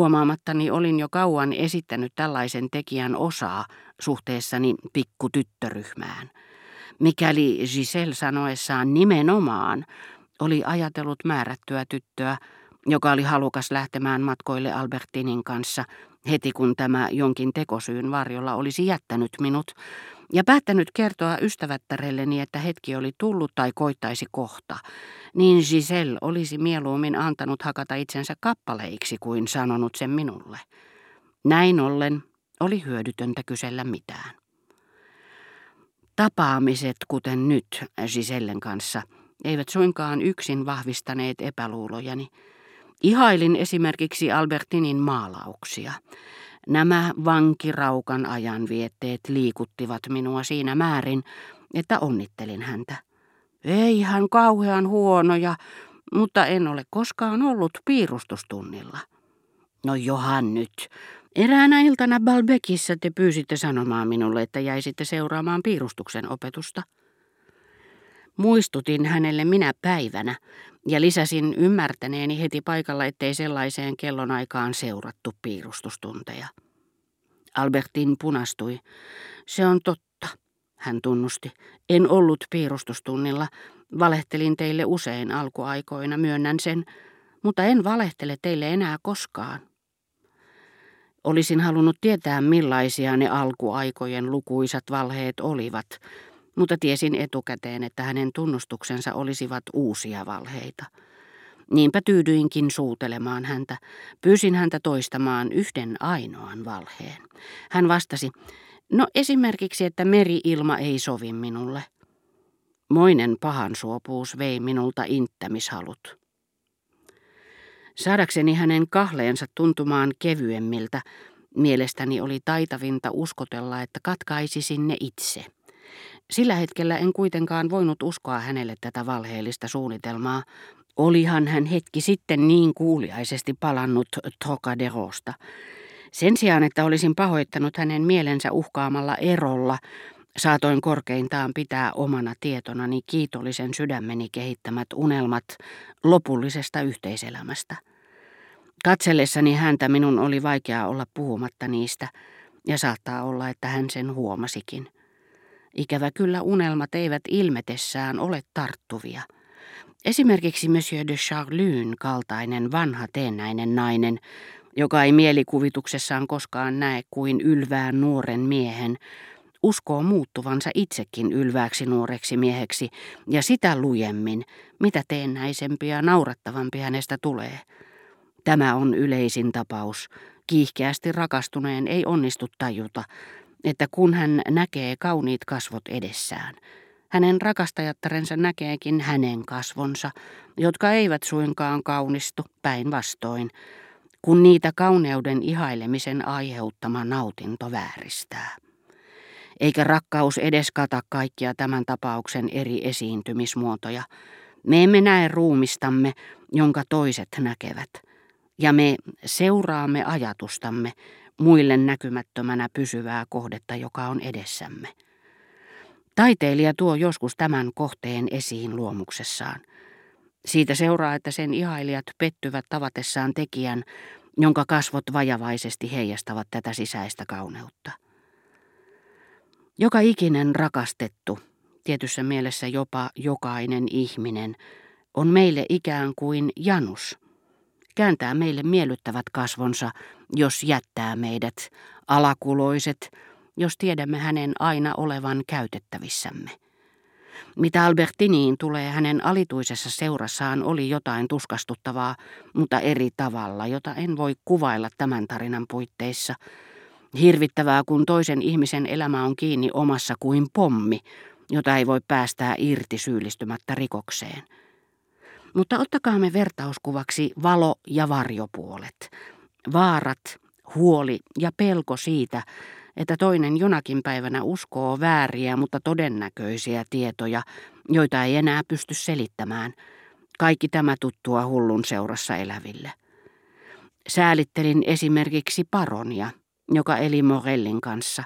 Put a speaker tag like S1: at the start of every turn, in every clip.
S1: Huomaamattani olin jo kauan esittänyt tällaisen tekijän osaa suhteessani pikkutyttöryhmään. Mikäli Giselle sanoessaan nimenomaan oli ajatellut määrättyä tyttöä, joka oli halukas lähtemään matkoille Albertinin kanssa heti kun tämä jonkin tekosyyn varjolla olisi jättänyt minut, ja päättänyt kertoa ystävättärelleni, että hetki oli tullut tai koittaisi kohta, niin Giselle olisi mieluummin antanut hakata itsensä kappaleiksi kuin sanonut sen minulle. Näin ollen oli hyödytöntä kysellä mitään. Tapaamiset, kuten nyt Gisellen kanssa, eivät suinkaan yksin vahvistaneet epäluulojani. Ihailin esimerkiksi Albertinin maalauksia. Nämä vankiraukan ajanvietteet liikuttivat minua siinä määrin, että onnittelin häntä. Ei hän kauhean huonoja, mutta en ole koskaan ollut piirustustunnilla. No johan nyt. Eräänä iltana Balbekissa te pyysitte sanomaan minulle, että jäisitte seuraamaan piirustuksen opetusta. Muistutin hänelle minä päivänä ja lisäsin ymmärtäneeni heti paikalla, ettei sellaiseen kellonaikaan seurattu piirustustunteja. Albertin punastui. Se on totta, hän tunnusti. En ollut piirustustunnilla. Valehtelin teille usein alkuaikoina, myönnän sen, mutta en valehtele teille enää koskaan. Olisin halunnut tietää, millaisia ne alkuaikojen lukuisat valheet olivat, mutta tiesin etukäteen, että hänen tunnustuksensa olisivat uusia valheita. Niinpä tyydyinkin suutelemaan häntä. Pyysin häntä toistamaan yhden ainoan valheen. Hän vastasi, no esimerkiksi, että meri-ilma ei sovi minulle. Moinen pahansuopuus vei minulta inttämishalut. Saadakseni hänen kahleensa tuntumaan kevyemmiltä, mielestäni oli taitavinta uskotella, että katkaisisin ne itse. Sillä hetkellä en kuitenkaan voinut uskoa hänelle tätä valheellista suunnitelmaa. Olihan hän hetki sitten niin kuuliaisesti palannut Trocaderosta. Sen sijaan, että olisin pahoittanut hänen mielensä uhkaamalla erolla, saatoin korkeintaan pitää omana tietonani kiitollisen sydämeni kehittämät unelmat lopullisesta yhteiselämästä. Katsellessani häntä minun oli vaikea olla puhumatta niistä, ja saattaa olla, että hän sen huomasikin. Ikävä kyllä unelmat eivät ilmetessään ole tarttuvia. Esimerkiksi Monsieur de Charlyn kaltainen vanha teennäinen nainen, joka ei mielikuvituksessaan koskaan näe kuin ylvään nuoren miehen, uskoo muuttuvansa itsekin ylvääksi nuoreksi mieheksi ja sitä lujemmin, mitä teennäisempi ja naurattavampi hänestä tulee. Tämä on yleisin tapaus. Kiihkeästi rakastuneen ei onnistu tajuta, että kun hän näkee kauniit kasvot edessään, hänen rakastajattarensa näkeekin hänen kasvonsa, jotka eivät suinkaan kaunistu päinvastoin, kun niitä kauneuden ihailemisen aiheuttama nautinto vääristää. Eikä rakkaus edes kata kaikkia tämän tapauksen eri esiintymismuotoja. Me emme näe ruumistamme, jonka toiset näkevät, ja me seuraamme ajatustamme, muille näkymättömänä pysyvää kohdetta, joka on edessämme. Taiteilija tuo joskus tämän kohteen esiin luomuksessaan. Siitä seuraa, että sen ihailijat pettyvät tavatessaan tekijän, jonka kasvot vajavaisesti heijastavat tätä sisäistä kauneutta. Joka ikinen rakastettu, tietyssä mielessä jopa jokainen ihminen, on meille ikään kuin Janus – kääntää meille miellyttävät kasvonsa, jos jättää meidät, alakuloiset, jos tiedämme hänen aina olevan käytettävissämme. Mitä Albertiniin tulee, hänen alituisessa seurassaan oli jotain tuskastuttavaa, mutta eri tavalla, jota en voi kuvailla tämän tarinan puitteissa. Hirvittävää, kun toisen ihmisen elämä on kiinni omassa kuin pommi, jota ei voi päästää irti syyllistymättä rikokseen. Mutta ottakaamme vertauskuvaksi valo- ja varjopuolet. Vaarat, huoli ja pelko siitä, että toinen jonakin päivänä uskoo vääriä, mutta todennäköisiä tietoja, joita ei enää pysty selittämään. Kaikki tämä tuttua hullun seurassa eläville. Säälittelin esimerkiksi paronia, joka eli Morellin kanssa.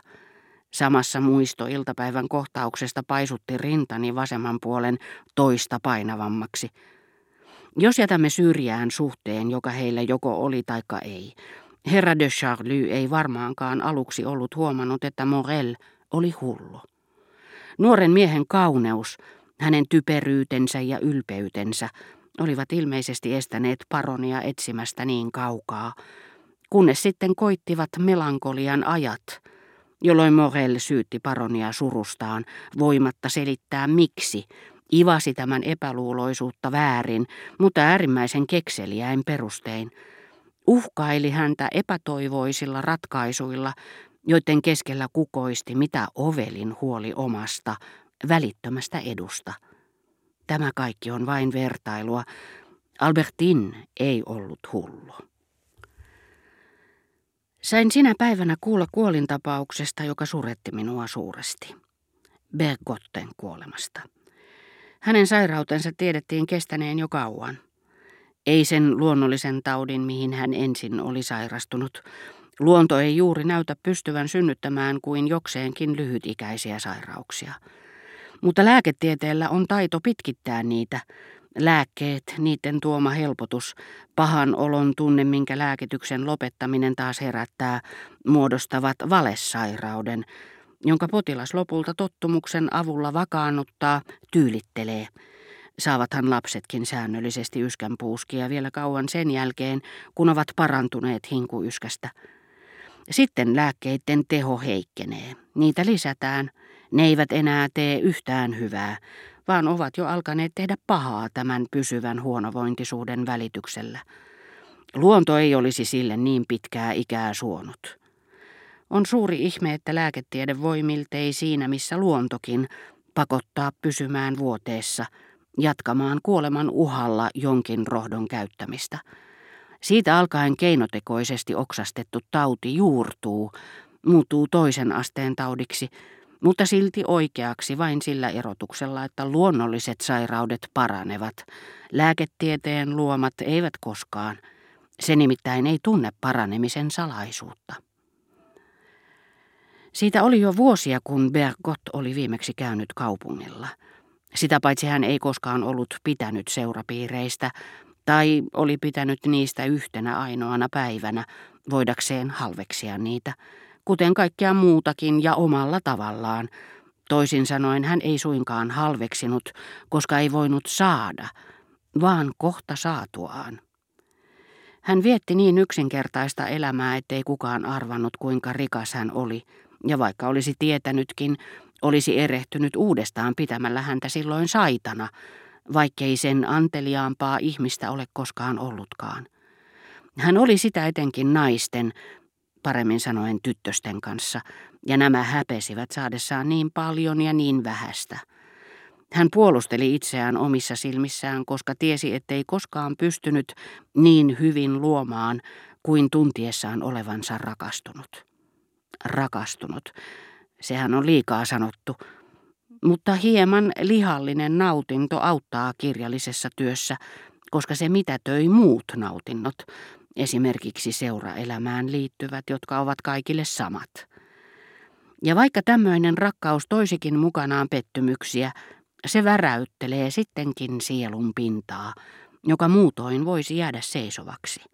S1: Samassa muisto iltapäivän kohtauksesta paisutti rintani vasemman puolen toista painavammaksi – jos jätämme syrjään suhteen, joka heillä joko oli taikka ei, Herra de Charlie ei varmaankaan aluksi ollut huomannut, että Morel oli hullu. Nuoren miehen kauneus, hänen typeryytensä ja ylpeytensä olivat ilmeisesti estäneet paronia etsimästä niin kaukaa, kunnes sitten koittivat melankolian ajat, jolloin Morel syytti paronia surustaan, voimatta selittää miksi, ivasi tämän epäluuloisuutta väärin, mutta äärimmäisen kekseliäin perustein. Uhkaili häntä epätoivoisilla ratkaisuilla, joiden keskellä kukoisti mitä ovelin huoli omasta, välittömästä edusta. Tämä kaikki on vain vertailua. Albertin ei ollut hullu. Sain sinä päivänä kuulla kuolintapauksesta, joka suretti minua suuresti. Bergotten kuolemasta. Hänen sairautensa tiedettiin kestäneen jo kauan. Ei sen luonnollisen taudin, mihin hän ensin oli sairastunut. Luonto ei juuri näytä pystyvän synnyttämään kuin jokseenkin lyhytikäisiä sairauksia. Mutta lääketieteellä on taito pitkittää niitä. Lääkkeet, niiden tuoma helpotus, pahan olon tunne, minkä lääkityksen lopettaminen taas herättää, muodostavat valessairauden, jonka potilas lopulta tottumuksen avulla vakaannuttaa, tyylittelee. Saavathan lapsetkin säännöllisesti yskänpuuskia vielä kauan sen jälkeen, kun ovat parantuneet hinkuyskästä. Sitten lääkkeiden teho heikkenee. Niitä lisätään. Ne eivät enää tee yhtään hyvää, vaan ovat jo alkaneet tehdä pahaa tämän pysyvän huonovointisuuden välityksellä. Luonto ei olisi sille niin pitkää ikää suonut. On suuri ihme, että lääketiede voi miltei siinä, missä luontokin, pakottaa pysymään vuoteessa, jatkamaan kuoleman uhalla jonkin rohdon käyttämistä. Siitä alkaen keinotekoisesti oksastettu tauti juurtuu, muuttuu toisen asteen taudiksi, mutta silti oikeaksi vain sillä erotuksella, että luonnolliset sairaudet paranevat. Lääketieteen luomat eivät koskaan. Se nimittäin ei tunne paranemisen salaisuutta. Siitä oli jo vuosia, kun Bergot oli viimeksi käynyt kaupungilla. Sitä paitsi hän ei koskaan ollut pitänyt seurapiireistä, tai oli pitänyt niistä yhtenä ainoana päivänä, voidakseen halveksia niitä, kuten kaikkea muutakin ja omalla tavallaan. Toisin sanoen hän ei suinkaan halveksinut, koska ei voinut saada, vaan kohta saatuaan. Hän vietti niin yksinkertaista elämää, ettei kukaan arvannut, kuinka rikas hän oli – ja vaikka olisi tietänytkin, olisi erehtynyt uudestaan pitämällä häntä silloin saitana, vaikkei sen anteliaampaa ihmistä ole koskaan ollutkaan. Hän oli sitä etenkin naisten, paremmin sanoen tyttösten kanssa, ja nämä häpesivät saadessaan niin paljon ja niin vähästä. Hän puolusteli itseään omissa silmissään, koska tiesi, ettei koskaan pystynyt niin hyvin luomaan kuin tuntiessaan olevansa rakastunut rakastunut. Sehän on liikaa sanottu. Mutta hieman lihallinen nautinto auttaa kirjallisessa työssä, koska se mitätöi muut nautinnot, esimerkiksi seuraelämään liittyvät, jotka ovat kaikille samat. Ja vaikka tämmöinen rakkaus toisikin mukanaan pettymyksiä, se väräyttelee sittenkin sielun pintaa, joka muutoin voisi jäädä seisovaksi.